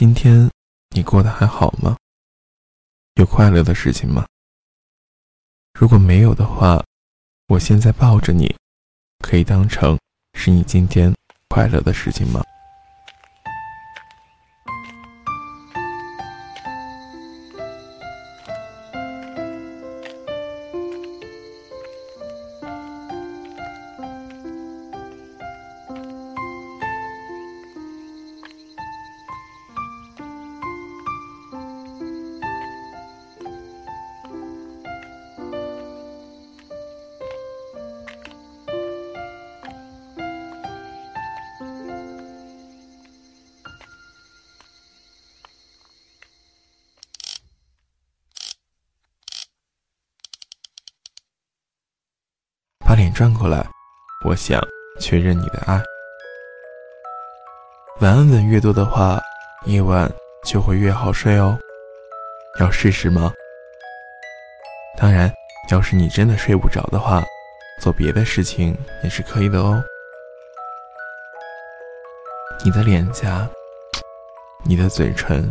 今天你过得还好吗？有快乐的事情吗？如果没有的话，我现在抱着你，可以当成是你今天快乐的事情吗？把脸转过来，我想确认你的爱。晚安吻越多的话，夜晚就会越好睡哦。要试试吗？当然，要是你真的睡不着的话，做别的事情也是可以的哦。你的脸颊，你的嘴唇，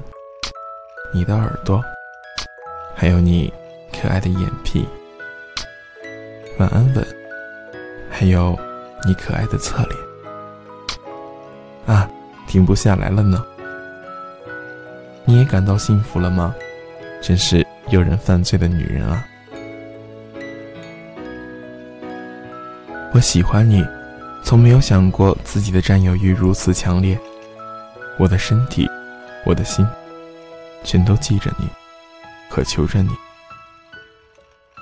你的耳朵，还有你可爱的眼皮。晚安吻。还有，你可爱的侧脸啊，停不下来了呢。你也感到幸福了吗？真是诱人犯罪的女人啊！我喜欢你，从没有想过自己的占有欲如此强烈。我的身体，我的心，全都记着你，渴求着你。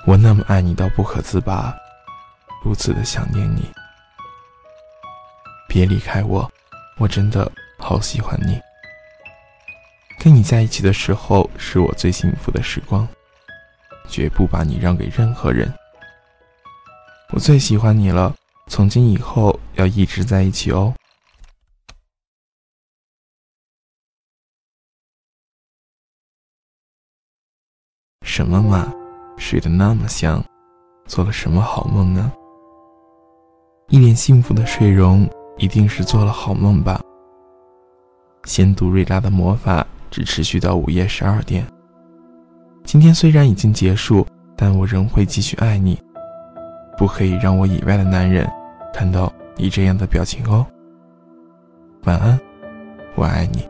我那么爱你到不可自拔。如此的想念你，别离开我，我真的好喜欢你。跟你在一起的时候是我最幸福的时光，绝不把你让给任何人。我最喜欢你了，从今以后要一直在一起哦。什么嘛，睡得那么香，做了什么好梦呢？一脸幸福的睡容，一定是做了好梦吧。仙杜瑞拉的魔法只持续到午夜十二点。今天虽然已经结束，但我仍会继续爱你。不可以让我以外的男人看到你这样的表情哦。晚安，我爱你。